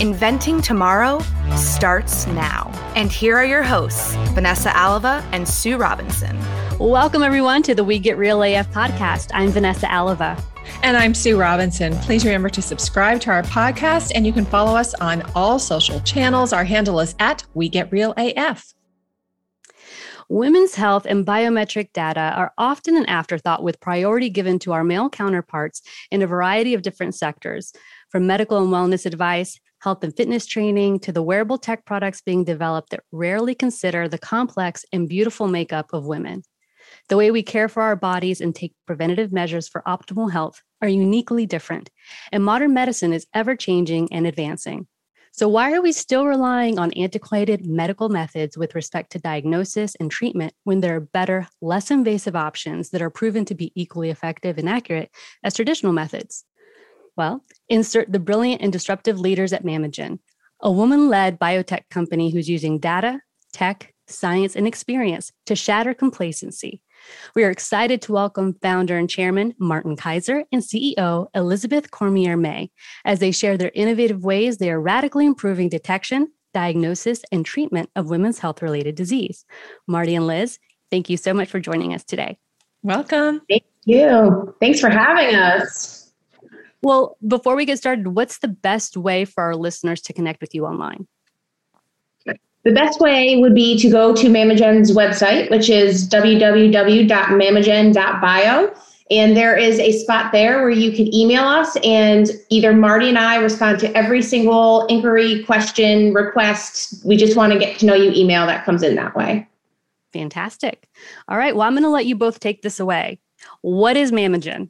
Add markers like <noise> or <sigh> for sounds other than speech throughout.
Inventing tomorrow starts now. And here are your hosts, Vanessa Alava and Sue Robinson. Welcome, everyone, to the We Get Real AF podcast. I'm Vanessa Alava. And I'm Sue Robinson. Please remember to subscribe to our podcast, and you can follow us on all social channels. Our handle is at We Get Real AF. Women's health and biometric data are often an afterthought with priority given to our male counterparts in a variety of different sectors, from medical and wellness advice, health and fitness training, to the wearable tech products being developed that rarely consider the complex and beautiful makeup of women. The way we care for our bodies and take preventative measures for optimal health are uniquely different, and modern medicine is ever changing and advancing. So, why are we still relying on antiquated medical methods with respect to diagnosis and treatment when there are better, less invasive options that are proven to be equally effective and accurate as traditional methods? Well, insert the brilliant and disruptive leaders at Mamogen, a woman led biotech company who's using data, tech, science, and experience to shatter complacency. We are excited to welcome founder and chairman Martin Kaiser and CEO Elizabeth Cormier May as they share their innovative ways they are radically improving detection, diagnosis, and treatment of women's health related disease. Marty and Liz, thank you so much for joining us today. Welcome. Thank you. Thanks for having us. Well, before we get started, what's the best way for our listeners to connect with you online? The best way would be to go to Mamogen's website, which is www.mamogen.bio. And there is a spot there where you can email us, and either Marty and I respond to every single inquiry, question, request. We just want to get to know you email that comes in that way. Fantastic. All right. Well, I'm going to let you both take this away. What is Mamogen?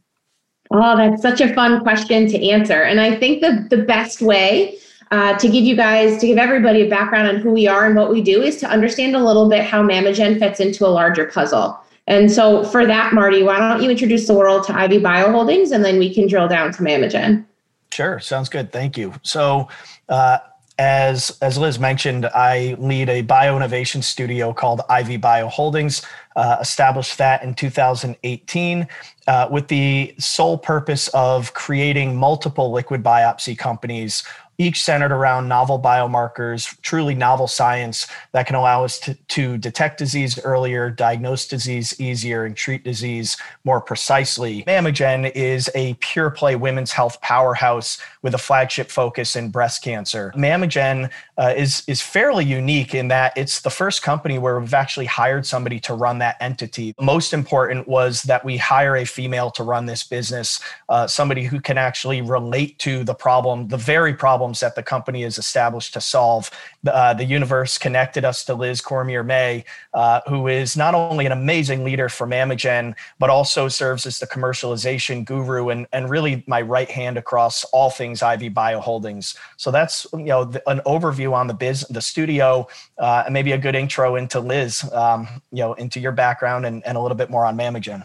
Oh, that's such a fun question to answer. And I think the, the best way uh, to give you guys, to give everybody a background on who we are and what we do is to understand a little bit how Mamogen fits into a larger puzzle. And so for that, Marty, why don't you introduce the world to Ivy Bio Holdings and then we can drill down to Mamogen. Sure, sounds good. Thank you. So, uh, as as Liz mentioned, I lead a bio innovation studio called Ivy Bio Holdings. Uh, established that in 2018 uh, with the sole purpose of creating multiple liquid biopsy companies each centered around novel biomarkers, truly novel science that can allow us to, to detect disease earlier, diagnose disease easier, and treat disease more precisely. Mamogen is a pure play women's health powerhouse with a flagship focus in breast cancer. Mamogen uh, is, is fairly unique in that it's the first company where we've actually hired somebody to run that entity. Most important was that we hire a female to run this business, uh, somebody who can actually relate to the problem, the very problems that the company is established to solve. Uh, the universe connected us to Liz Cormier May, uh, who is not only an amazing leader for Mamogen, but also serves as the commercialization guru and, and really my right hand across all things Ivy Bio Holdings. So that's you know the, an overview on the biz, the studio, uh, and maybe a good intro into Liz, um, you know, into your background and, and a little bit more on Mamogen.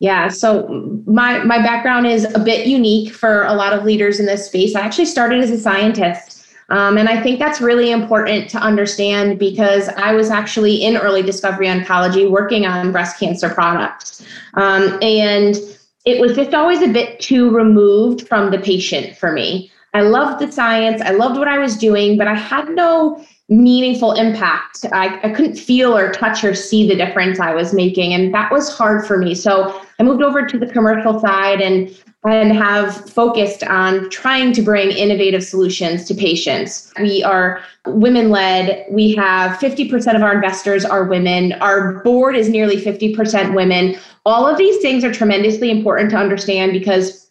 Yeah, so my my background is a bit unique for a lot of leaders in this space. I actually started as a scientist, um, and I think that's really important to understand because I was actually in early discovery oncology working on breast cancer products, um, and it was just always a bit too removed from the patient for me. I loved the science, I loved what I was doing, but I had no meaningful impact. I, I couldn't feel or touch or see the difference I was making. And that was hard for me. So I moved over to the commercial side and and have focused on trying to bring innovative solutions to patients. We are women led. We have 50% of our investors are women. Our board is nearly 50% women. All of these things are tremendously important to understand because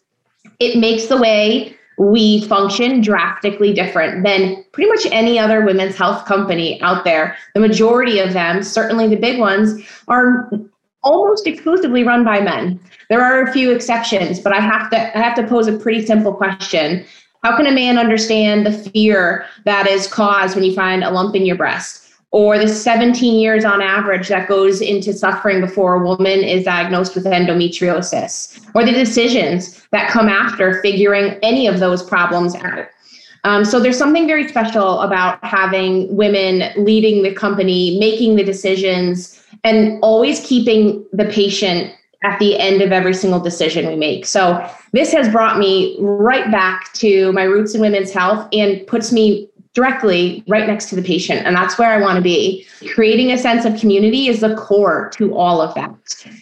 it makes the way we function drastically different than pretty much any other women's health company out there. The majority of them, certainly the big ones, are almost exclusively run by men. There are a few exceptions, but I have to I have to pose a pretty simple question. How can a man understand the fear that is caused when you find a lump in your breast? Or the 17 years on average that goes into suffering before a woman is diagnosed with endometriosis, or the decisions that come after figuring any of those problems out. Um, so there's something very special about having women leading the company, making the decisions, and always keeping the patient at the end of every single decision we make. So this has brought me right back to my roots in women's health and puts me directly right next to the patient. And that's where I want to be. Creating a sense of community is the core to all of that.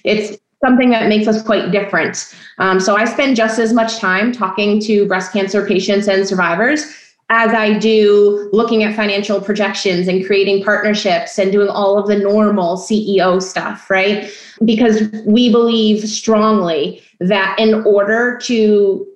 It's something that makes us quite different. Um, so I spend just as much time talking to breast cancer patients and survivors as I do looking at financial projections and creating partnerships and doing all of the normal CEO stuff, right? Because we believe strongly that in order to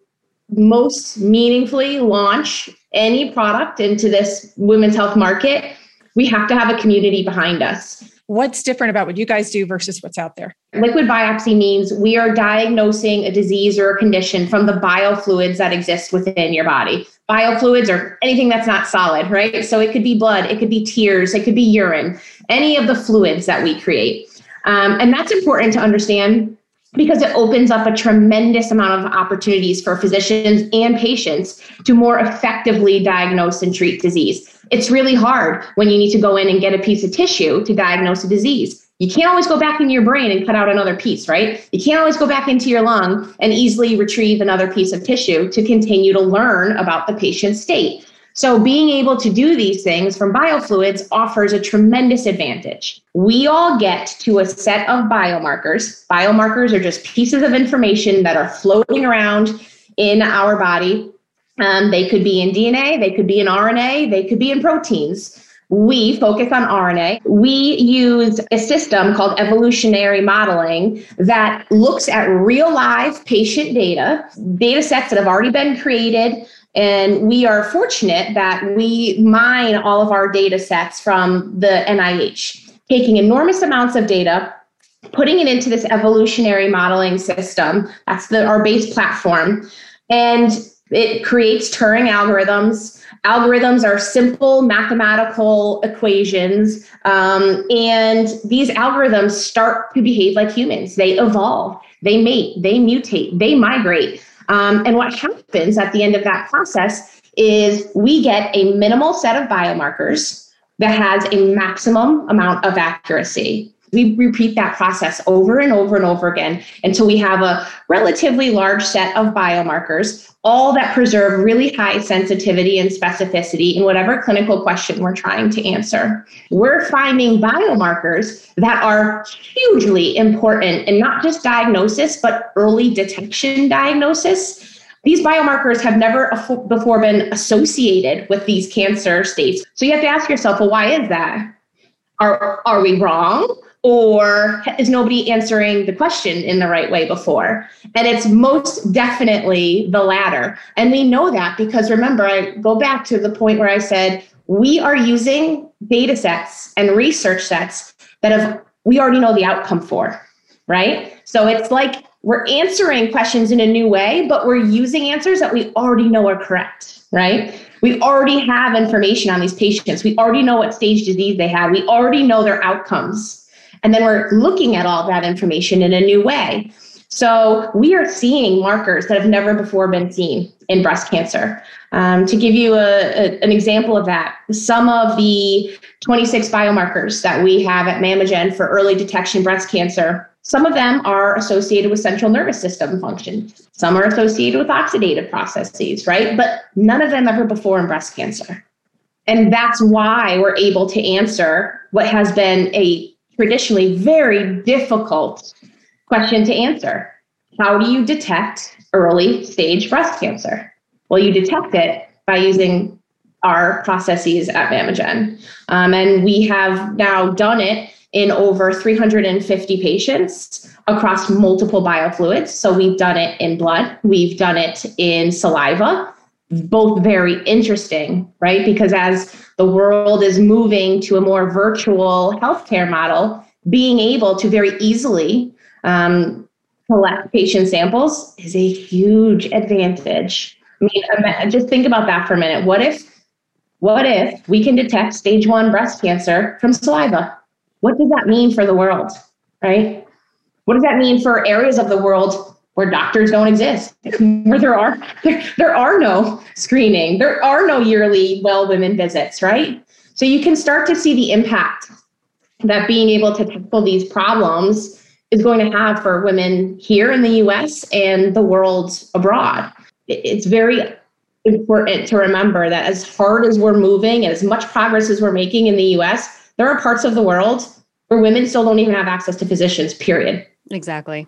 most meaningfully launch any product into this women's health market, we have to have a community behind us. What's different about what you guys do versus what's out there? Liquid biopsy means we are diagnosing a disease or a condition from the biofluids that exist within your body. Biofluids are anything that's not solid, right? So it could be blood, it could be tears, it could be urine, any of the fluids that we create. Um, and that's important to understand because it opens up a tremendous amount of opportunities for physicians and patients to more effectively diagnose and treat disease. It's really hard when you need to go in and get a piece of tissue to diagnose a disease. You can't always go back into your brain and cut out another piece, right? You can't always go back into your lung and easily retrieve another piece of tissue to continue to learn about the patient's state. So, being able to do these things from biofluids offers a tremendous advantage. We all get to a set of biomarkers. Biomarkers are just pieces of information that are floating around in our body. Um, they could be in DNA, they could be in RNA, they could be in proteins. We focus on RNA. We use a system called evolutionary modeling that looks at real live patient data, data sets that have already been created and we are fortunate that we mine all of our data sets from the NIH, taking enormous amounts of data, putting it into this evolutionary modeling system. That's the, our base platform. And it creates Turing algorithms. Algorithms are simple mathematical equations. Um, and these algorithms start to behave like humans. They evolve, they mate, they mutate, they migrate. Um, and what happens at the end of that process is we get a minimal set of biomarkers that has a maximum amount of accuracy. We repeat that process over and over and over again until we have a relatively large set of biomarkers, all that preserve really high sensitivity and specificity in whatever clinical question we're trying to answer. We're finding biomarkers that are hugely important in not just diagnosis, but early detection diagnosis. These biomarkers have never before been associated with these cancer states. So you have to ask yourself, well, why is that? Are, are we wrong? Or is nobody answering the question in the right way before? And it's most definitely the latter. And we know that because remember, I go back to the point where I said we are using data sets and research sets that have we already know the outcome for, right? So it's like we're answering questions in a new way, but we're using answers that we already know are correct, right? We already have information on these patients. We already know what stage disease they had. We already know their outcomes and then we're looking at all that information in a new way. So we are seeing markers that have never before been seen in breast cancer. Um, to give you a, a, an example of that, some of the 26 biomarkers that we have at Mamogen for early detection breast cancer, some of them are associated with central nervous system function. Some are associated with oxidative processes, right? But none of them ever before in breast cancer. And that's why we're able to answer what has been a traditionally very difficult question to answer. How do you detect early stage breast cancer? Well, you detect it by using our processes at Mamogen. Um, and we have now done it in over 350 patients across multiple biofluids. So we've done it in blood, we've done it in saliva, both very interesting, right? Because as the world is moving to a more virtual healthcare model, being able to very easily um, collect patient samples is a huge advantage. I mean, just think about that for a minute. What if, what if we can detect stage one breast cancer from saliva? What does that mean for the world, right? What does that mean for areas of the world where doctors don't exist, where there are <laughs> there, are no screening, there are no yearly well women visits, right? So you can start to see the impact that being able to tackle these problems is going to have for women here in the US and the world abroad. It's very important to remember that as hard as we're moving and as much progress as we're making in the US, there are parts of the world where women still don't even have access to physicians, period. Exactly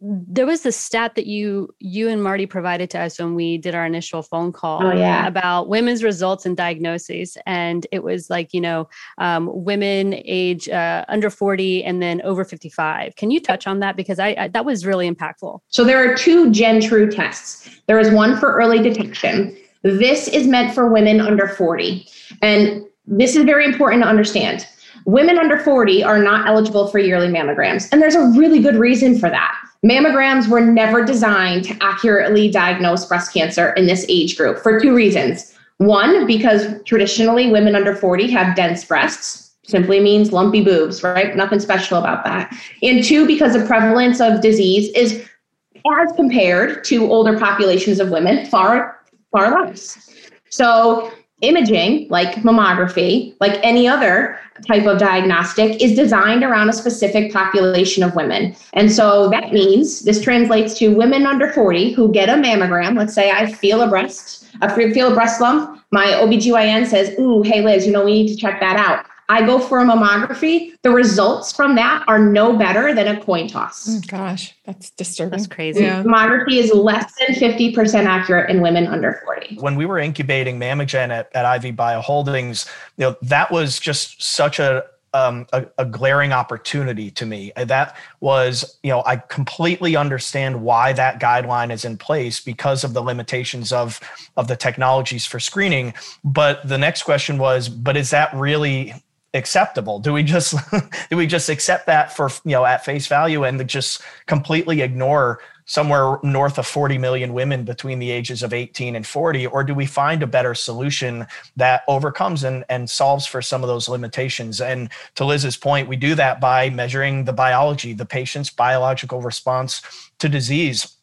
there was the stat that you you and Marty provided to us when we did our initial phone call oh, yeah. about women's results and diagnoses, and it was like you know um, women age uh, under forty and then over fifty five. Can you touch on that because I, I, that was really impactful. So there are two GenTrue tests. There is one for early detection. This is meant for women under forty, and this is very important to understand. Women under 40 are not eligible for yearly mammograms. And there's a really good reason for that. Mammograms were never designed to accurately diagnose breast cancer in this age group for two reasons. One, because traditionally women under 40 have dense breasts, simply means lumpy boobs, right? Nothing special about that. And two, because the prevalence of disease is as compared to older populations of women far, far less. So imaging, like mammography, like any other type of diagnostic, is designed around a specific population of women. And so that means this translates to women under 40 who get a mammogram. Let's say I feel a breast, I feel a breast lump. My OBGYN says, Ooh, hey, Liz, you know, we need to check that out. I go for a mammography, the results from that are no better than a coin toss. Oh, gosh, that's disturbing. That's crazy. Yeah. Mammography is less than 50% accurate in women under 40. When we were incubating Mamogen at, at Ivy Bio Holdings, you know, that was just such a um, a, a, glaring opportunity to me. That was, you know, I completely understand why that guideline is in place because of the limitations of of the technologies for screening. But the next question was, but is that really acceptable? Do we just <laughs> do we just accept that for you know at face value and just completely ignore somewhere north of 40 million women between the ages of 18 and 40 or do we find a better solution that overcomes and, and solves for some of those limitations? And to liz's point we do that by measuring the biology the patient's biological response to disease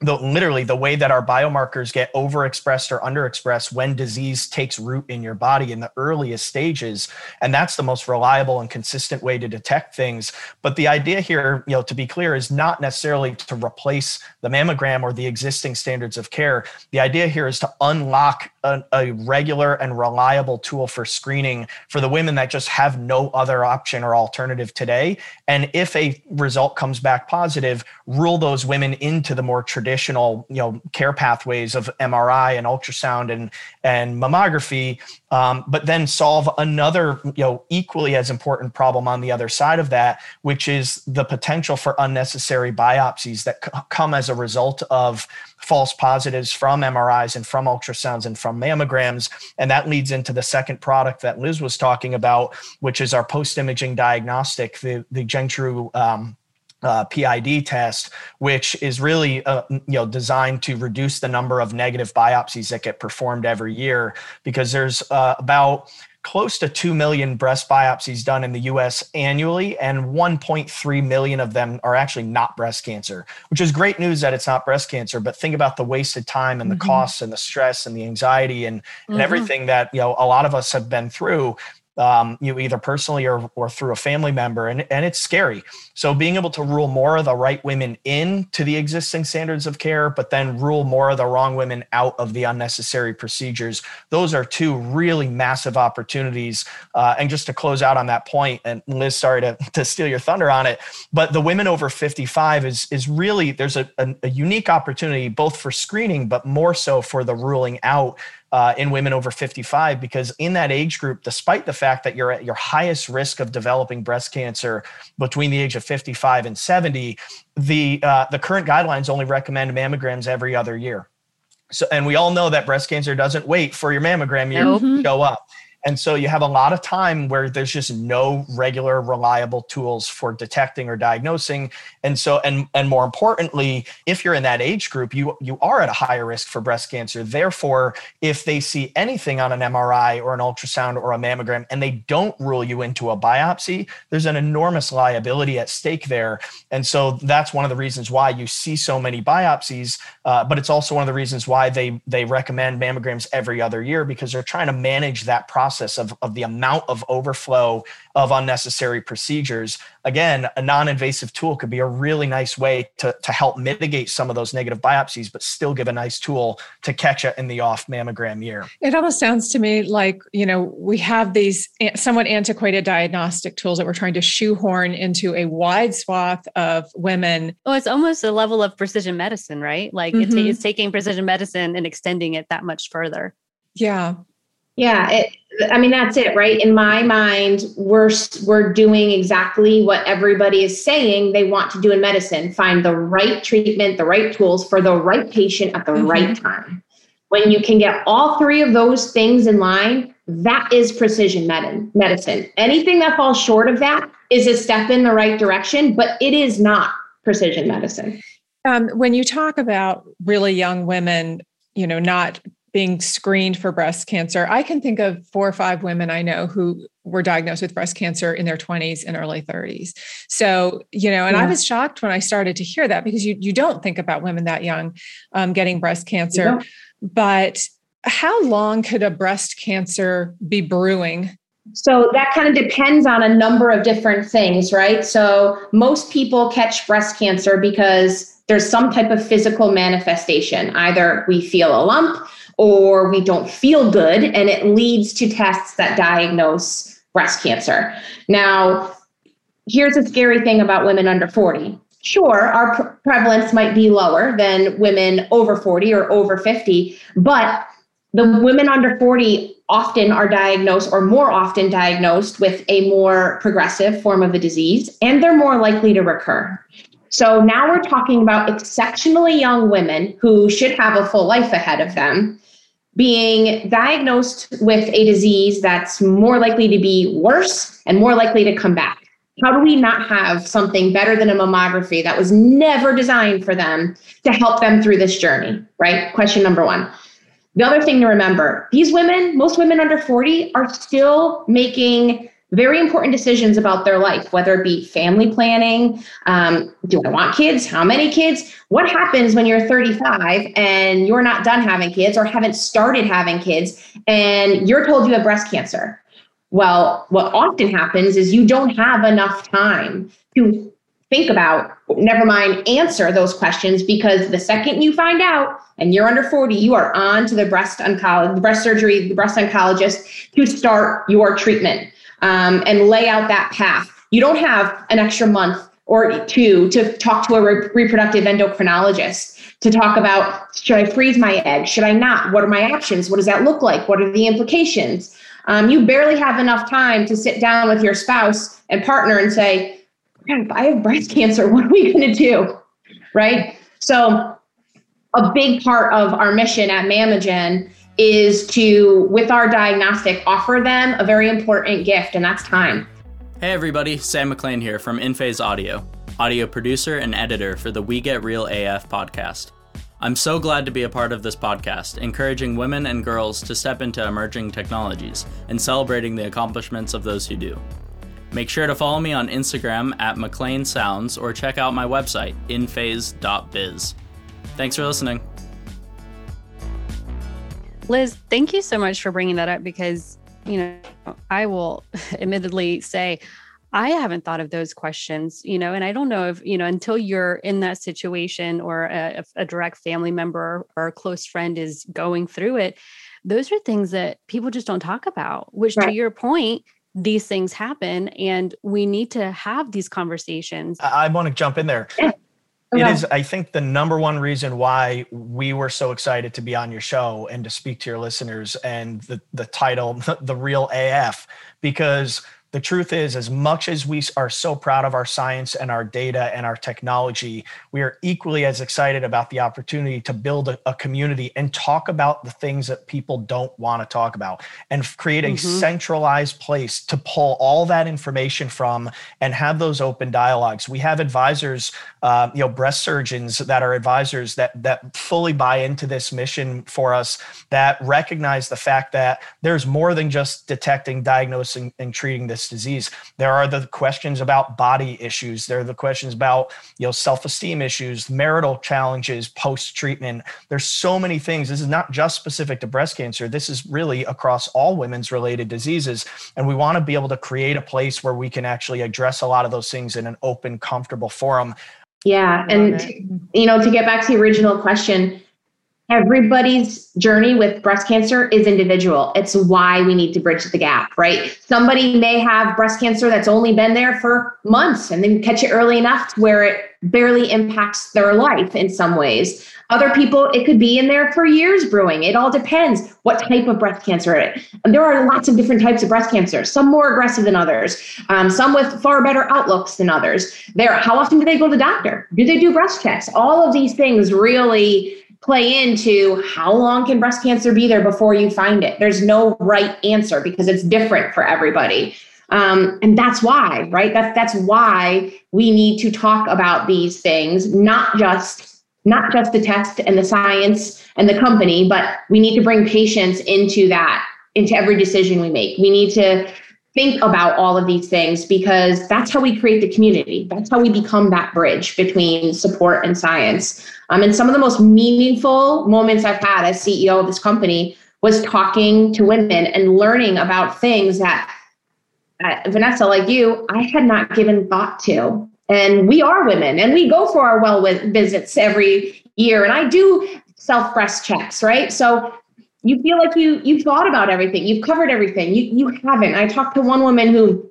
the literally the way that our biomarkers get overexpressed or underexpressed when disease takes root in your body in the earliest stages and that's the most reliable and consistent way to detect things. But the idea here you know to be clear is not necessarily to replace the mammogram or the existing standards of care. The idea here is to unlock a, a regular and reliable tool for screening for the women that just have no other option or alternative today. And if a result comes back positive rule those women into the more traditional you know care pathways of mri and ultrasound and and mammography um, but then solve another you know equally as important problem on the other side of that which is the potential for unnecessary biopsies that c- come as a result of false positives from mris and from ultrasounds and from mammograms. And that leads into the second product that liz was talking about which is our post-imaging diagnostic the the GenTrue um, uh, PID test, which is really uh, you know designed to reduce the number of negative biopsies that get performed every year, because there's uh, about close to 2 million breast biopsies done in the US annually, and 1.3 million of them are actually not breast cancer, which is great news that it's not breast cancer. But think about the wasted time and the mm-hmm. costs and the stress and the anxiety and, and mm-hmm. everything that you know a lot of us have been through um, you know, either personally or, or through a family member. And, and it's scary. So being able to rule more of the right women in to the existing standards of care, but then rule more of the wrong women out of the unnecessary procedures, those are two really massive opportunities. Uh, and just to close out on that point, and Liz, sorry to, <laughs> to steal your thunder on it, but the women over 55 is, is really, there's a, a, a unique opportunity both for screening, but more so for the ruling out uh, in women over 55 because in that age group despite the fact that you're at your highest risk of developing breast cancer between the age of 55 and 70 the uh, the current guidelines only recommend mammograms every other year so and we all know that breast cancer doesn't wait for your mammogram year nope. to show up And so you have a lot of time where there's just no regular reliable tools for detecting or diagnosing. And so and and more importantly, if you're in that age group, you you are at a higher risk for breast cancer. Therefore, if they see anything on an MRI or an ultrasound or a mammogram and they don't rule you into a biopsy, there's an enormous liability at stake there. And so that's one of the reasons why you see so many biopsies, uh, but it's also one of the reasons why they they recommend mammograms every other year because they're trying to manage that process of, of the amount of overflow of unnecessary procedures. Again, a non-invasive tool could be a really nice way to, to help mitigate some of those negative biopsies, but still give a nice tool to catch it in the off mammogram year. It almost sounds to me like, you know, we have these somewhat antiquated diagnostic tools that we're trying to shoehorn into a wide swath of women. Well, it's almost a level of precision medicine, right? Like mm-hmm. it's, it's taking precision medicine and extending it that much further. Yeah. Yeah, it, I mean that's it, right? In my mind, we're we're doing exactly what everybody is saying they want to do in medicine: find the right treatment, the right tools for the right patient at the mm-hmm. right time. When you can get all three of those things in line, that is precision medicine. Anything that falls short of that is a step in the right direction, but it is not precision medicine. Um, when you talk about really young women, you know, not being screened for breast cancer. I can think of four or five women I know who were diagnosed with breast cancer in their 20s and early 30s. So, you know, and yeah. I was shocked when I started to hear that because you you don't think about women that young um, getting breast cancer. Yeah. But how long could a breast cancer be brewing so that kind of depends on a number of different things, right? So most people catch breast cancer because there's some type of physical manifestation. Either we feel a lump, or we don't feel good, and it leads to tests that diagnose breast cancer. Now, here's a scary thing about women under 40. Sure, our pre- prevalence might be lower than women over 40 or over 50, but the women under 40 often are diagnosed or more often diagnosed with a more progressive form of the disease, and they're more likely to recur. So now we're talking about exceptionally young women who should have a full life ahead of them being diagnosed with a disease that's more likely to be worse and more likely to come back. How do we not have something better than a mammography that was never designed for them to help them through this journey? Right? Question number one. The other thing to remember these women, most women under 40, are still making very important decisions about their life, whether it be family planning. Um, do I want kids? How many kids? What happens when you're 35 and you're not done having kids or haven't started having kids and you're told you have breast cancer? Well, what often happens is you don't have enough time to think about, never mind answer those questions because the second you find out and you're under 40, you are on to the breast oncologist, the breast surgery, the breast oncologist to start your treatment um, and lay out that path. You don't have an extra month or two to talk to a re- reproductive endocrinologist to talk about should I freeze my egg? Should I not? What are my options? What does that look like? What are the implications? Um, you barely have enough time to sit down with your spouse and partner and say, if I have breast cancer, <laughs> what are we going to do? Right? So, a big part of our mission at Mammogen is to, with our diagnostic, offer them a very important gift, and that's time. Hey everybody, Sam McLean here from InPhase Audio, audio producer and editor for the We Get Real AF podcast. I'm so glad to be a part of this podcast, encouraging women and girls to step into emerging technologies and celebrating the accomplishments of those who do. Make sure to follow me on Instagram at McLean Sounds or check out my website, inphase.biz. Thanks for listening. Liz, thank you so much for bringing that up because, you know, I will <laughs> admittedly say I haven't thought of those questions, you know, and I don't know if, you know, until you're in that situation or a, a direct family member or a close friend is going through it, those are things that people just don't talk about, which right. to your point, these things happen and we need to have these conversations. I, I want to jump in there. <laughs> It is, I think, the number one reason why we were so excited to be on your show and to speak to your listeners and the, the title, <laughs> The Real AF, because the truth is, as much as we are so proud of our science and our data and our technology, we are equally as excited about the opportunity to build a, a community and talk about the things that people don't want to talk about and create a mm-hmm. centralized place to pull all that information from and have those open dialogues. We have advisors, uh, you know, breast surgeons that are advisors that that fully buy into this mission for us that recognize the fact that there's more than just detecting, diagnosing, and treating this this disease. There are the questions about body issues. There are the questions about you know self-esteem issues, marital challenges post-treatment. There's so many things. This is not just specific to breast cancer. This is really across all women's related diseases. And we want to be able to create a place where we can actually address a lot of those things in an open, comfortable forum. Yeah. And, you know, to get back to the original question, everybody's journey with breast cancer is individual. It's why we need to bridge the gap, right? Somebody may have breast cancer that's only been there for months and then catch it early enough to where it barely impacts their life in some ways. Other people, it could be in there for years brewing. It all depends what type of breast cancer it. And there are lots of different types of breast cancer, some more aggressive than others, um, some with far better outlooks than others. There, how often do they go to the doctor? Do they do breast checks? All of these things really play into how long can breast cancer be there before you find it. There's no right answer because it's different for everybody. Um, and that's why, right? That's that's why we need to talk about these things, not just not just the test and the science and the company, but we need to bring patients into that, into every decision we make. We need to think about all of these things because that's how we create the community. That's how we become that bridge between support and science. Um, and some of the most meaningful moments I've had as CEO of this company was talking to women and learning about things that uh, Vanessa, like you, I had not given thought to. And we are women and we go for our well visits every year. And I do self breast checks, right? So you feel like you you've thought about everything, you've covered everything. You you haven't. I talked to one woman who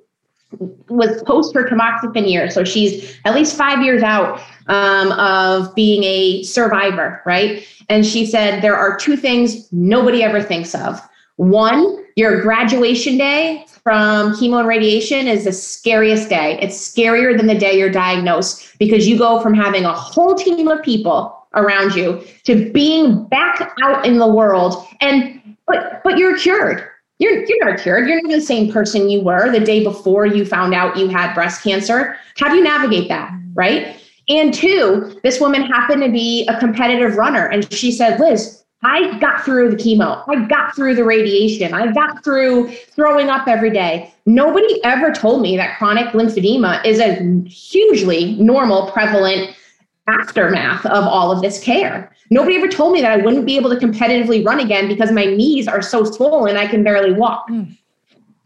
was post her tamoxifen year, so she's at least five years out um, of being a survivor, right? And she said there are two things nobody ever thinks of. One, your graduation day from chemo and radiation is the scariest day. It's scarier than the day you're diagnosed because you go from having a whole team of people around you to being back out in the world and but but you're cured you're you're not cured you're not the same person you were the day before you found out you had breast cancer how do you navigate that right and two this woman happened to be a competitive runner and she said liz I got through the chemo. I got through the radiation. I got through throwing up every day. Nobody ever told me that chronic lymphedema is a hugely normal, prevalent aftermath of all of this care. Nobody ever told me that I wouldn't be able to competitively run again because my knees are so swollen I can barely walk. Mm.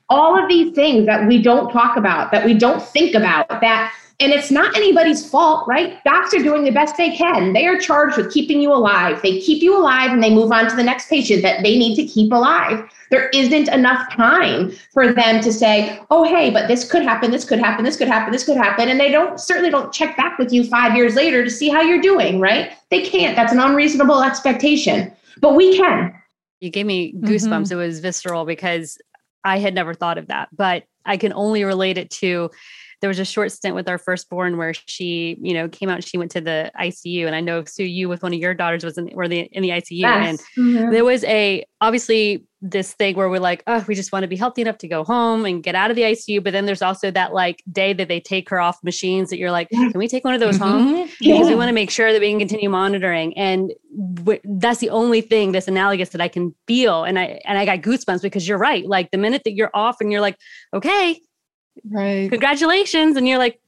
All of these things that we don't talk about, that we don't think about, that and it's not anybody's fault, right? Docs are doing the best they can. They are charged with keeping you alive. They keep you alive and they move on to the next patient that they need to keep alive. There isn't enough time for them to say, oh, hey, but this could happen, this could happen, this could happen, this could happen. And they don't certainly don't check back with you five years later to see how you're doing, right? They can't. That's an unreasonable expectation. But we can. You gave me goosebumps. Mm-hmm. It was visceral because I had never thought of that, but I can only relate it to there was a short stint with our firstborn where she, you know, came out. She went to the ICU, and I know Sue, you with one of your daughters was in were the in the ICU, yes. and mm-hmm. there was a obviously this thing where we're like, oh, we just want to be healthy enough to go home and get out of the ICU. But then there's also that like day that they take her off machines that you're like, can we take one of those mm-hmm. home? Yeah. Because we want to make sure that we can continue monitoring. And w- that's the only thing that's analogous that I can feel. And I and I got goosebumps because you're right. Like the minute that you're off and you're like, okay, right. Congratulations. And you're like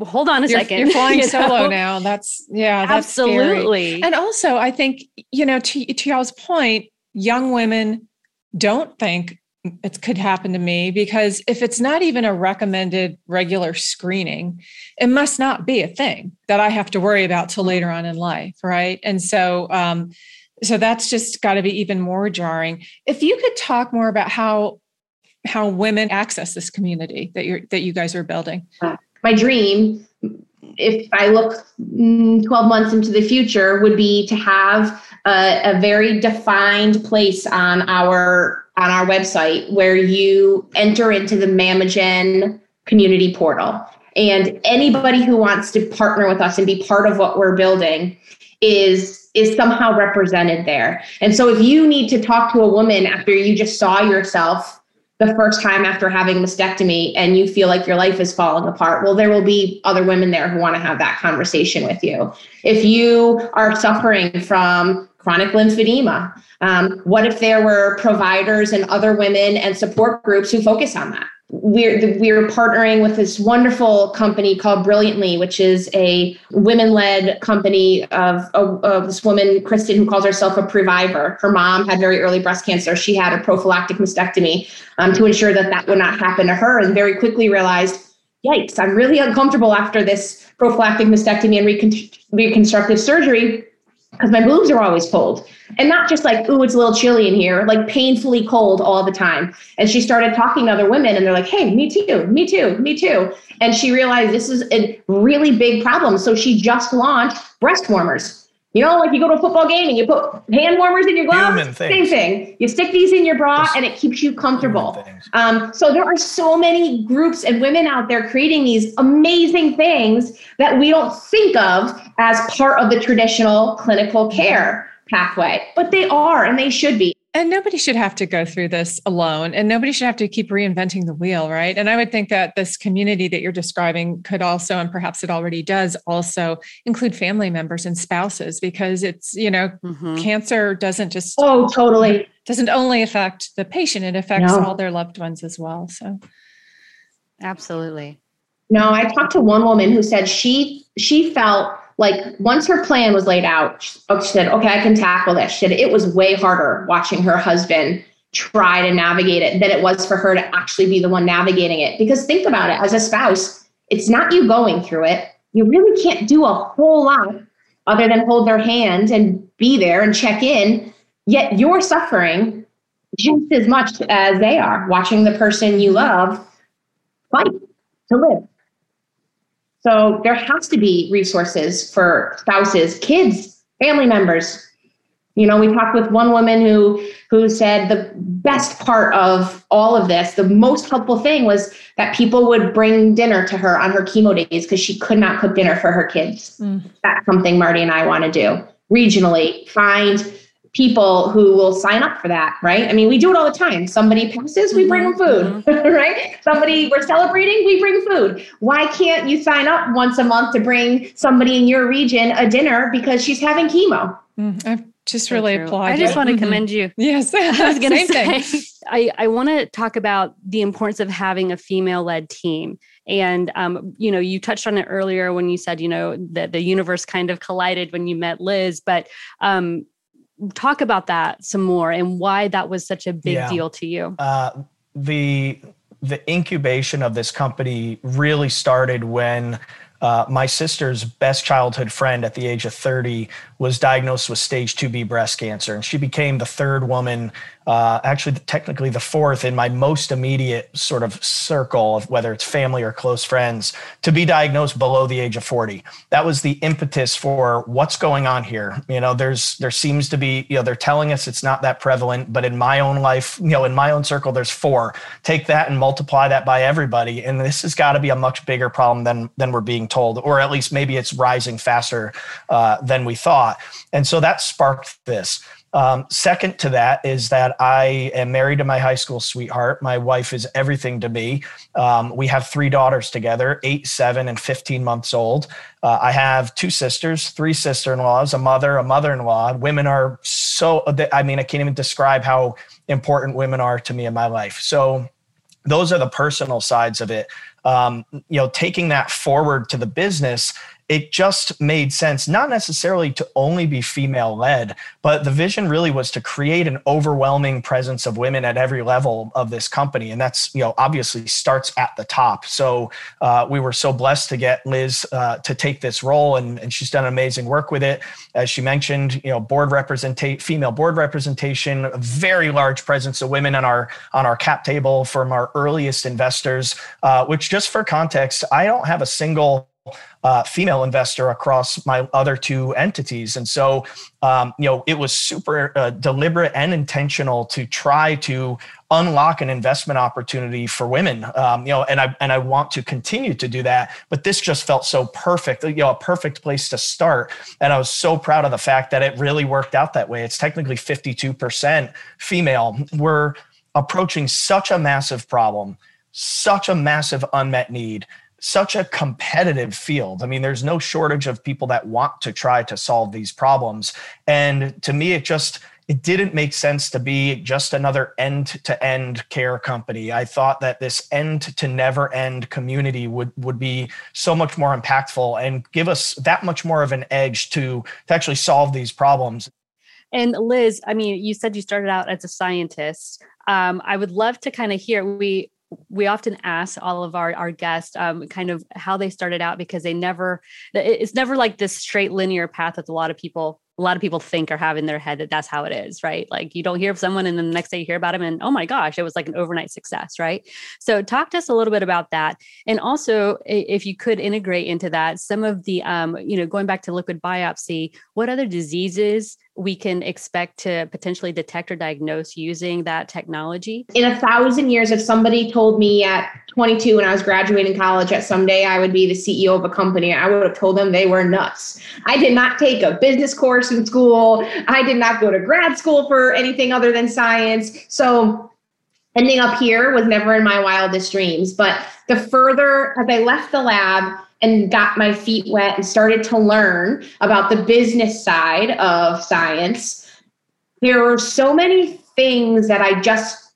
hold on a you're, 2nd you're flying <laughs> you solo now. That's yeah that's absolutely. Scary. and also i think you know to, to y'all's point young women don't think it could happen to me because if it's not even a recommended regular screening it must not be a thing that i have to worry about till later on in life right? And so um so that's just got to be even more jarring. If you could talk more about how how women access this community that you're that you guys are building my dream if I look mm, 12 months into the future, would be to have a, a very defined place on our on our website where you enter into the Mamogen community portal. And anybody who wants to partner with us and be part of what we're building is is somehow represented there. And so if you need to talk to a woman after you just saw yourself the first time after having mastectomy and you feel like your life is falling apart, well, there will be other women there who want to have that conversation with you. If you are suffering from chronic lymphedema, um, what if there were providers and other women and support groups who focus on that? We're we're partnering with this wonderful company called Brilliantly, which is a women-led company of, of, of, this woman Kristen who calls herself a previvor. Her mom had very early breast cancer. She had a prophylactic mastectomy um, to ensure that that would not happen to her, and very quickly realized, yikes, I'm really uncomfortable after this prophylactic mastectomy and recon- reconstructive surgery because my boobs are always cold. And not just like, ooh, it's a little chilly in here, like painfully cold all the time. And she started talking to other women and they're like, hey, me too, me too, me too. And she realized this is a really big problem. So she just launched breast warmers. You know, like you go to a football game and you put hand warmers in your gloves. Same thing. You stick these in your bra Just and it keeps you comfortable. Um, so there are so many groups and women out there creating these amazing things that we don't think of as part of the traditional clinical care pathway, but they are and they should be. And nobody should have to go through this alone, and nobody should have to keep reinventing the wheel, right? And I would think that this community that you're describing could also, and perhaps it already does, also include family members and spouses, because it's, you know, mm-hmm. cancer doesn't just. Oh, totally. Doesn't only affect the patient, it affects no. all their loved ones as well. So, absolutely. No, I talked to one woman who said she she felt like once her plan was laid out, oh, she said, okay, I can tackle this. Said it was way harder watching her husband try to navigate it than it was for her to actually be the one navigating it. Because think about it as a spouse, it's not you going through it. You really can't do a whole lot other than hold their hand and be there and check in. Yet you're suffering just as much as they are, watching the person you love fight to live. So there has to be resources for spouses, kids, family members. You know, we talked with one woman who who said the best part of all of this, the most helpful thing was that people would bring dinner to her on her chemo days because she could not cook dinner for her kids. Mm. That's something Marty and I want to do regionally. Find people who will sign up for that, right? I mean, we do it all the time. Somebody passes, we bring them mm-hmm. food, mm-hmm. <laughs> right? Somebody we're celebrating, we bring food. Why can't you sign up once a month to bring somebody in your region a dinner because she's having chemo? Mm, I've just so really applaud. I just want to mm-hmm. commend you. Yes, <laughs> I was <laughs> going to say. I I want to talk about the importance of having a female-led team. And um, you know, you touched on it earlier when you said, you know, that the universe kind of collided when you met Liz. But um, talk about that some more and why that was such a big yeah. deal to you. Uh, the the incubation of this company really started when uh, my sister's best childhood friend at the age of 30 was diagnosed with stage 2B breast cancer. And she became the third woman uh, actually technically the fourth in my most immediate sort of circle of whether it's family or close friends to be diagnosed below the age of 40 that was the impetus for what's going on here. You know there's there seems to be you know they're telling us it's not that prevalent but in my own life you know in my own circle there's four. Take that and multiply that by everybody and this has got to be a much bigger problem than than we're being told or at least maybe it's rising faster uh, than we thought. And so that sparked this um, second to that is that I am married to my high school sweetheart. My wife is everything to me. Um, we have three daughters together, eight, seven, and 15 months old. Uh, I have two sisters, three sister in laws, a mother, a mother in law. Women are so, I mean, I can't even describe how important women are to me in my life. So, those are the personal sides of it. Um, you know, taking that forward to the business, it just made sense, not necessarily to only be female led, but the vision really was to create an overwhelming presence of women at every level of this company. And that's, you know, obviously starts at the top. So uh, we were so blessed to get Liz uh, to take this role, and, and she's done amazing work with it. As she mentioned, you know, board representation, female board representation, a very large presence of women on our on our cap table from our earliest investors. Uh, which, just for context, I don't have a single uh, female investor across my other two entities. And so, um, you know, it was super uh, deliberate and intentional to try to unlock an investment opportunity for women. Um, you know, and I and I want to continue to do that. But this just felt so perfect. You know, a perfect place to start. And I was so proud of the fact that it really worked out that way. It's technically fifty two percent female. We're approaching such a massive problem, such a massive unmet need such a competitive field. I mean, there's no shortage of people that want to try to solve these problems. And to me, it just it didn't make sense to be just another end to end care company. I thought that this end to never end community would, would be so much more impactful and give us that much more of an edge to, to actually solve these problems. And Liz, I mean, you said you started out as a scientist. Um, I would love to kind of hear we we often ask all of our, our guests um, kind of how they started out because they never it's never like this straight linear path that a lot of people a lot of people think or have in their head that that's how it is right? Like you don't hear of someone and then the next day you hear about them and oh my gosh it was like an overnight success right? So talk to us a little bit about that. And also if you could integrate into that some of the um, you know going back to liquid biopsy what other diseases we can expect to potentially detect or diagnose using that technology? In a thousand years, if somebody told me at 22 when I was graduating college that someday I would be the CEO of a company, I would have told them they were nuts. I did not take a business course in school. I did not go to grad school for anything other than science. So ending up here was never in my wildest dreams. But the further as I left the lab, and got my feet wet and started to learn about the business side of science, there were so many things that I just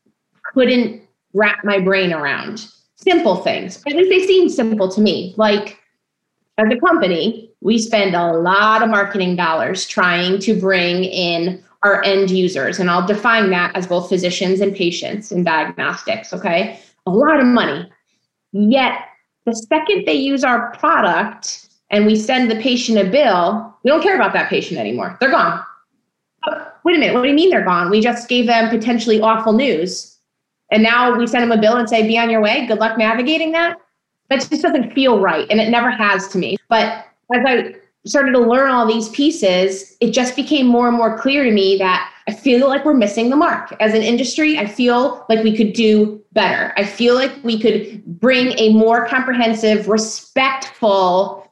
couldn't wrap my brain around. Simple things. At least they seem simple to me. Like as a company, we spend a lot of marketing dollars trying to bring in our end users. And I'll define that as both physicians and patients in diagnostics. Okay. A lot of money. Yet the second they use our product and we send the patient a bill, we don't care about that patient anymore. They're gone. Oh, wait a minute, what do you mean they're gone? We just gave them potentially awful news. And now we send them a bill and say, be on your way. Good luck navigating that. That just doesn't feel right. And it never has to me. But as I started to learn all these pieces, it just became more and more clear to me that I feel like we're missing the mark. As an industry, I feel like we could do better. I feel like we could bring a more comprehensive, respectful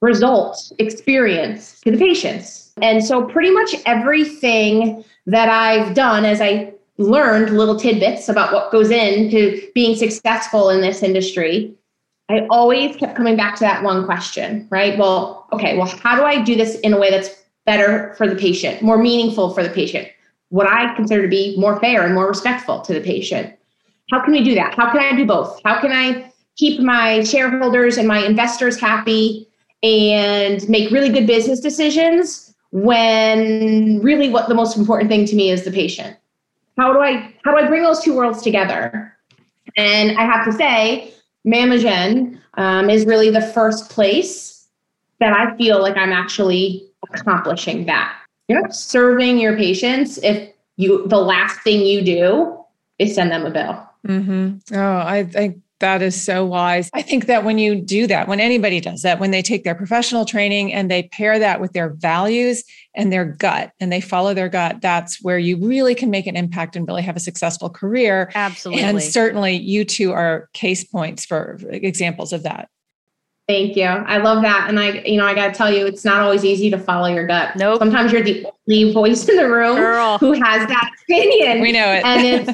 result experience to the patients. And so, pretty much everything that I've done as I learned little tidbits about what goes into being successful in this industry, I always kept coming back to that one question, right? Well, okay, well, how do I do this in a way that's better for the patient, more meaningful for the patient? What I consider to be more fair and more respectful to the patient. How can we do that? How can I do both? How can I keep my shareholders and my investors happy and make really good business decisions when really what the most important thing to me is the patient? How do I how do I bring those two worlds together? And I have to say, Mamogen um, is really the first place that I feel like I'm actually accomplishing that you're serving your patients if you the last thing you do is send them a bill. Mm-hmm. Oh, I think that is so wise. I think that when you do that, when anybody does that, when they take their professional training and they pair that with their values and their gut and they follow their gut, that's where you really can make an impact and really have a successful career. Absolutely. And certainly you two are case points for examples of that. Thank you. I love that. And I, you know, I got to tell you, it's not always easy to follow your gut. Nope. Sometimes you're the only voice in the room Girl. who has that opinion. We know it. And it's,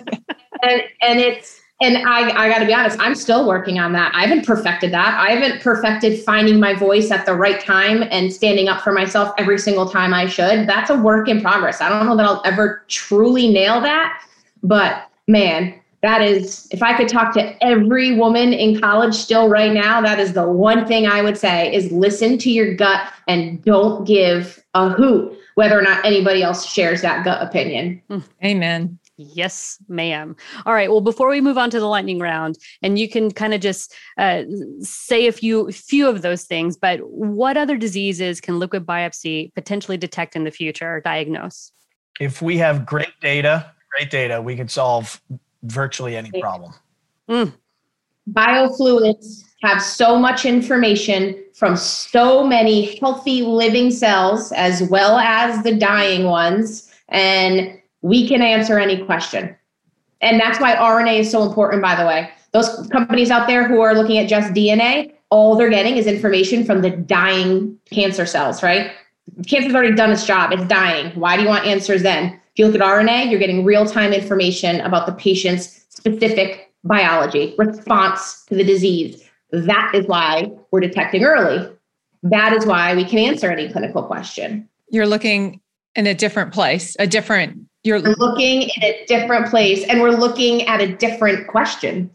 and, and it's, and I, I got to be honest, I'm still working on that. I haven't perfected that. I haven't perfected finding my voice at the right time and standing up for myself every single time I should. That's a work in progress. I don't know that I'll ever truly nail that, but man, that is if i could talk to every woman in college still right now that is the one thing i would say is listen to your gut and don't give a hoot whether or not anybody else shares that gut opinion amen Yes, ma'am. All right. Well, before we move on to the lightning round, and you can kind of just uh, say a few few of those things, but what other diseases can liquid biopsy potentially detect in the future or diagnose? If we have great data, great data, we can solve virtually any problem. Mm. Biofluids have so much information from so many healthy living cells as well as the dying ones, and we can answer any question. And that's why RNA is so important, by the way. Those companies out there who are looking at just DNA, all they're getting is information from the dying cancer cells, right? Cancer's already done its job, it's dying. Why do you want answers then? If you look at RNA, you're getting real time information about the patient's specific biology, response to the disease. That is why we're detecting early. That is why we can answer any clinical question. You're looking in a different place, a different, you're We're looking in a different place and we're looking at a different question.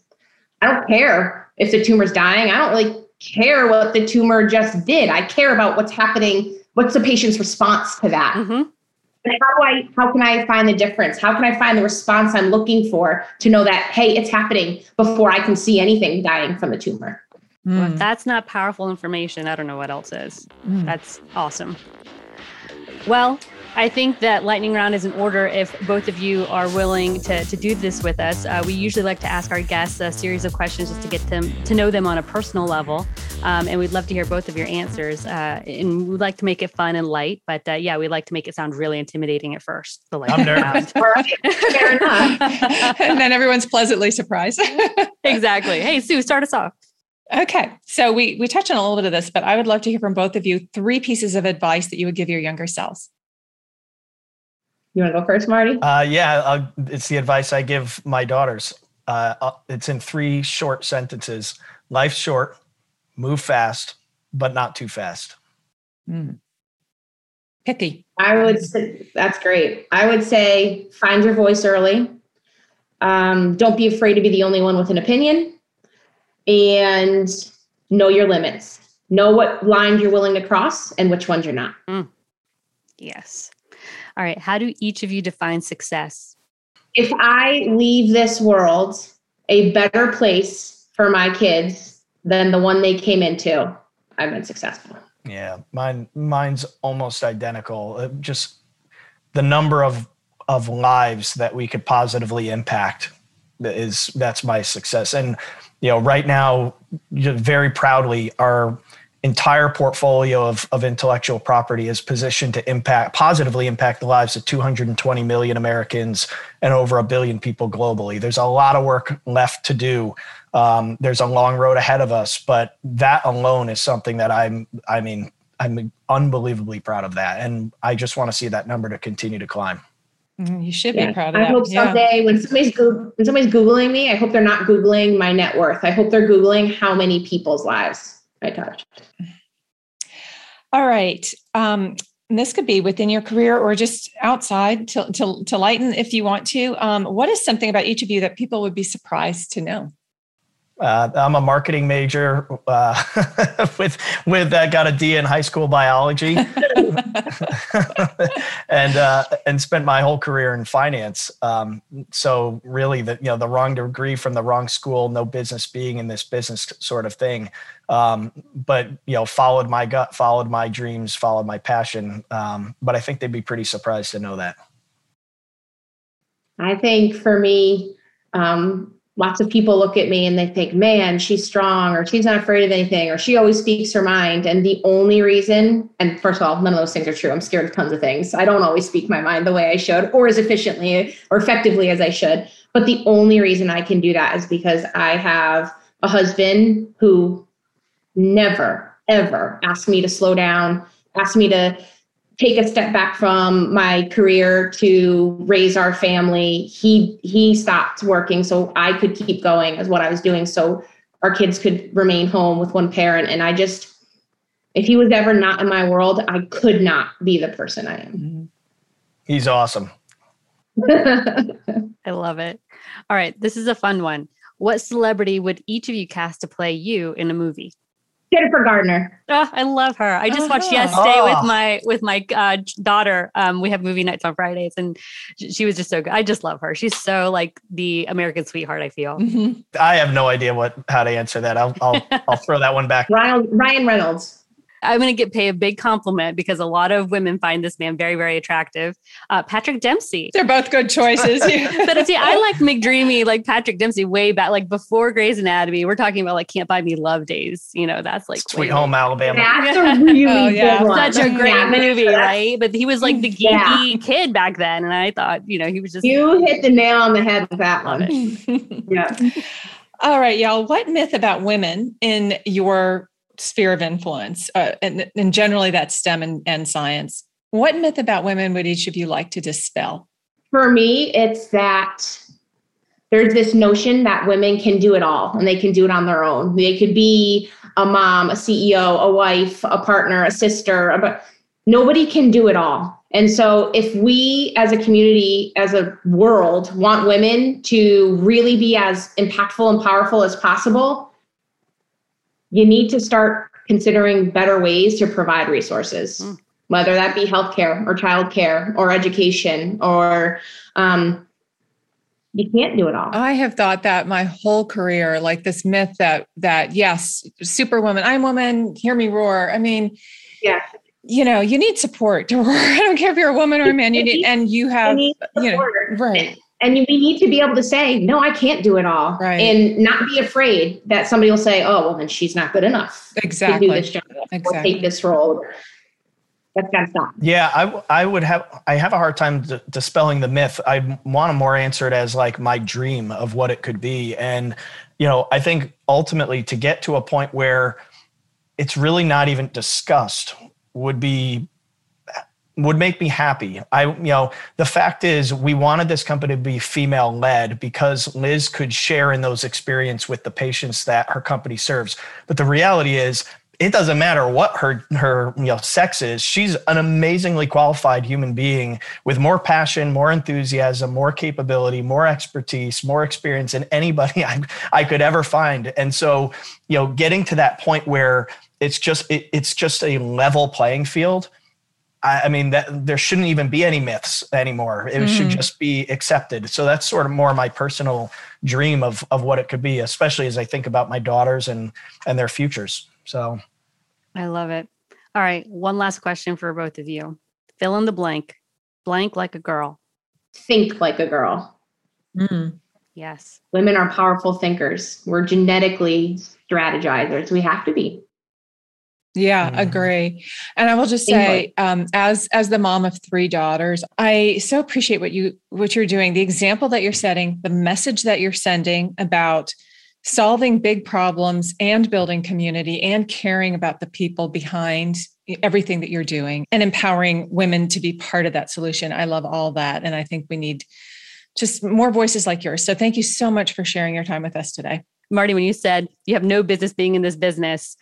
I don't care if the tumor's dying. I don't really care what the tumor just did. I care about what's happening, what's the patient's response to that. hmm And how do I how can I find the difference? How can I find the response I'm looking for to know that hey, it's happening before I can see anything dying from the tumor? Well, if Mm, that's not powerful information, I don't know what else is. mm. That's awesome. Well, I think that lightning round is in order if both of you are willing to, to do this with us. Uh, we usually like to ask our guests a series of questions just to get them to know them on a personal level. Um, and we'd love to hear both of your answers. Uh, and we'd like to make it fun and light, but uh, yeah, we'd like to make it sound really intimidating at first. The lightning nervous. round. <laughs> Fair enough. <laughs> and then everyone's pleasantly surprised. <laughs> exactly. Hey, Sue, start us off. okay. So we we touched on a little bit of this, but I would love to hear from both of you three pieces of advice that you would give your younger selves. You want to go first, Marty? Uh, yeah, uh, it's the advice I give my daughters. Uh, uh, it's in three short sentences. Life's short, move fast, but not too fast. Mm. Pithy. I would say that's great. I would say find your voice early. Um, don't be afraid to be the only one with an opinion and know your limits. Know what lines you're willing to cross and which ones you're not. Yes. All right. How do each of you define success? If I leave this world a better place for my kids than the one they came into, I've been successful. Yeah, mine mine's almost identical. Uh, Just the number of of lives that we could positively impact is that's my success. And you know, right now, very proudly, our entire portfolio of, of intellectual property is positioned to impact positively impact the lives of 220 million Americans and over a billion people globally. There's a lot of work left to do. Um, there's a long road ahead of us, but that alone is something that I'm. I mean, I'm unbelievably proud of that, and I just want to see that number to continue to climb. Mm, You should Yeah. be proud of I that. hope Yeah. someday when somebody's Goog- when somebody's googling me, I hope they're not googling my net worth. I hope they're googling how many people's lives I touched. All right. Um, this could be within your career or just outside to, to, to lighten if you want to. Um, what is something about each of you that people would be surprised to know? Uh, I'm a marketing major uh, <laughs> with with uh, got a D in high school biology, <laughs> and uh, and spent my whole career in finance. Um, so really, the you know the wrong degree from the wrong school, no business being in this business sort of thing. Um, but you know, followed my gut, followed my dreams, followed my passion. Um, but I think they'd be pretty surprised to know that. I think for me, um, lots of people look at me and they think, man, she's strong or she's not afraid of anything or she always speaks her mind. And the only reason, and first of all, none of those things are true. I'm scared of tons of things. I don't always speak my mind the way I should or as efficiently or effectively as I should. But the only reason I can do that is because I have a husband who never, ever asked me to slow down, asked me to take a step back from my career to raise our family he he stopped working so i could keep going as what i was doing so our kids could remain home with one parent and i just if he was ever not in my world i could not be the person i am mm-hmm. He's awesome. <laughs> I love it. All right. This is a fun one. What celebrity would each of you cast to play you in a movie? Jennifer gardner Oh, I love her. I just watched Uh-huh. yesterday Oh. with my with my uh, daughter. Um, we have movie nights on Fridays, and she was just so good. I just love her. She's so like the American sweetheart. I feel. Mhm. I have no idea what how to answer that. I'll I'll, I'll throw that one back. <laughs> ryan, ryan reynolds I'm going to get pay a big compliment because a lot of women find this man very, very attractive. Uh, Patrick Dempsey. They're both good choices. <laughs> but see, I like McDreamy, like Patrick Dempsey, way back, like before Grey's Anatomy. We're talking about like Can't Buy Me Love days. You know, that's like Sweet Home Alabama. That's a <laughs> really Oh, yeah. good one. Such a great Yeah, movie, that's- right? But he was like the geeky Yeah. kid back then, and I thought, you know, he was just You hit the nail on the head with that Love one. <laughs> Yeah. All right, y'all. What myth about women in your sphere of influence, uh, and, and generally that's STEM and, and science, what myth about women would each of you like to dispel? For me, it's that there's this notion that women can do it all and they can do it on their own. They could be a mom, a CEO, a wife, a partner, a sister, but nobody can do it all. And so, if we as a community, as a world, want women to really be as impactful and powerful as possible, you need to start considering better ways to provide resources, Mm. whether that be healthcare or childcare or education or um, you can't do it all. I have thought that my whole career, like this myth that that yes, superwoman, I'm woman, hear me roar. I mean, Yeah. you know, you need support to <laughs> roar. I don't care if you're a woman or a man. You need, and you You have, need you know, right. And we need to be able to say, no, I can't do it all. Right. And not be afraid that somebody will say, oh, well, then she's not good enough to do Exactly. this job or Exactly. take this role. That's got to stop. Yeah, I, w- I would have I have a hard time d- dispelling the myth. I want to more answer it as like my dream of what it could be, and you know I think ultimately to get to a point where it's really not even discussed would be would make me happy. I you know the fact is we wanted this company to be female led because Liz could share in those experience with the patients that her company serves. But the reality is it doesn't matter what her her you know sex is. She's an amazingly qualified human being with more passion, more enthusiasm, more capability, more expertise, more experience than anybody <laughs> I, I could ever find. And so, you know, getting to that point where it's just it, it's just a level playing field. I, I mean that there shouldn't even be any myths anymore. It should Mm. just be accepted. So that's sort of more my personal dream of of what it could be, especially as I think about my daughters and and their futures. So I love it. All right. One last question for both of you. Fill in the blank. Blank like a girl. Think like a girl. Mm. Yes. Women are powerful thinkers. We're genetically strategizers. We have to be. Yeah, Mhm. agree. And I will just say, um, as as the mom of three daughters, I so appreciate what you what you're doing, the example that you're setting, the message that you're sending about solving big problems and building community and caring about the people behind everything that you're doing and empowering women to be part of that solution. I love all that. And I think we need just more voices like yours. So thank you so much for sharing your time with us today. Marty, when you said you have no business being in this business,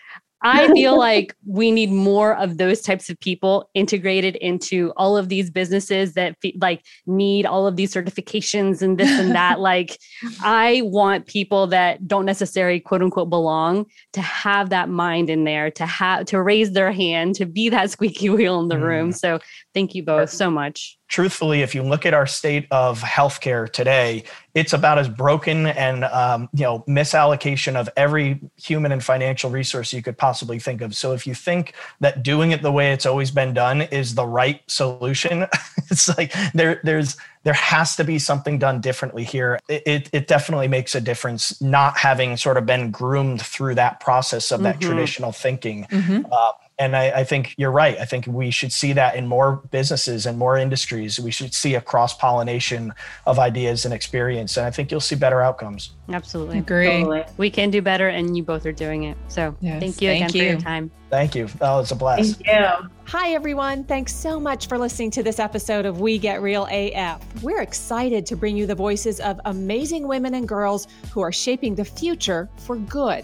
I <laughs> feel like we need more of those types of people integrated into all of these businesses that fe- like need all of these certifications and this and that. <laughs> like, I want people that don't necessarily quote unquote belong to have that mind in there, to have to raise their hand, to be that <laughs> squeaky wheel in the room. Mm. So, thank you both so much. Truthfully, if you look at our state of healthcare today, it's about as broken and um, you know misallocation of every human and financial resource you could possibly think of. So if you think that doing it the way it's always been done is the right solution, <laughs> it's like there there's there has to be something done differently here. It, it, it definitely makes a difference not having sort of been groomed through that process of that Mhm. traditional thinking. Mhm. Uh, and I, I think you're right. I think we should see that in more businesses and more industries. We should see a cross pollination of ideas and experience. And I think you'll see better outcomes. Absolutely. Agree. Totally. We can do better, and you both are doing it. So, Yes, thank you thank again for your time. Thank you. Oh, it's a blast. Thank you. Hi, everyone. Thanks so much for listening to this episode of We Get Real AF. We're excited to bring you the voices of amazing women and girls who are shaping the future for good.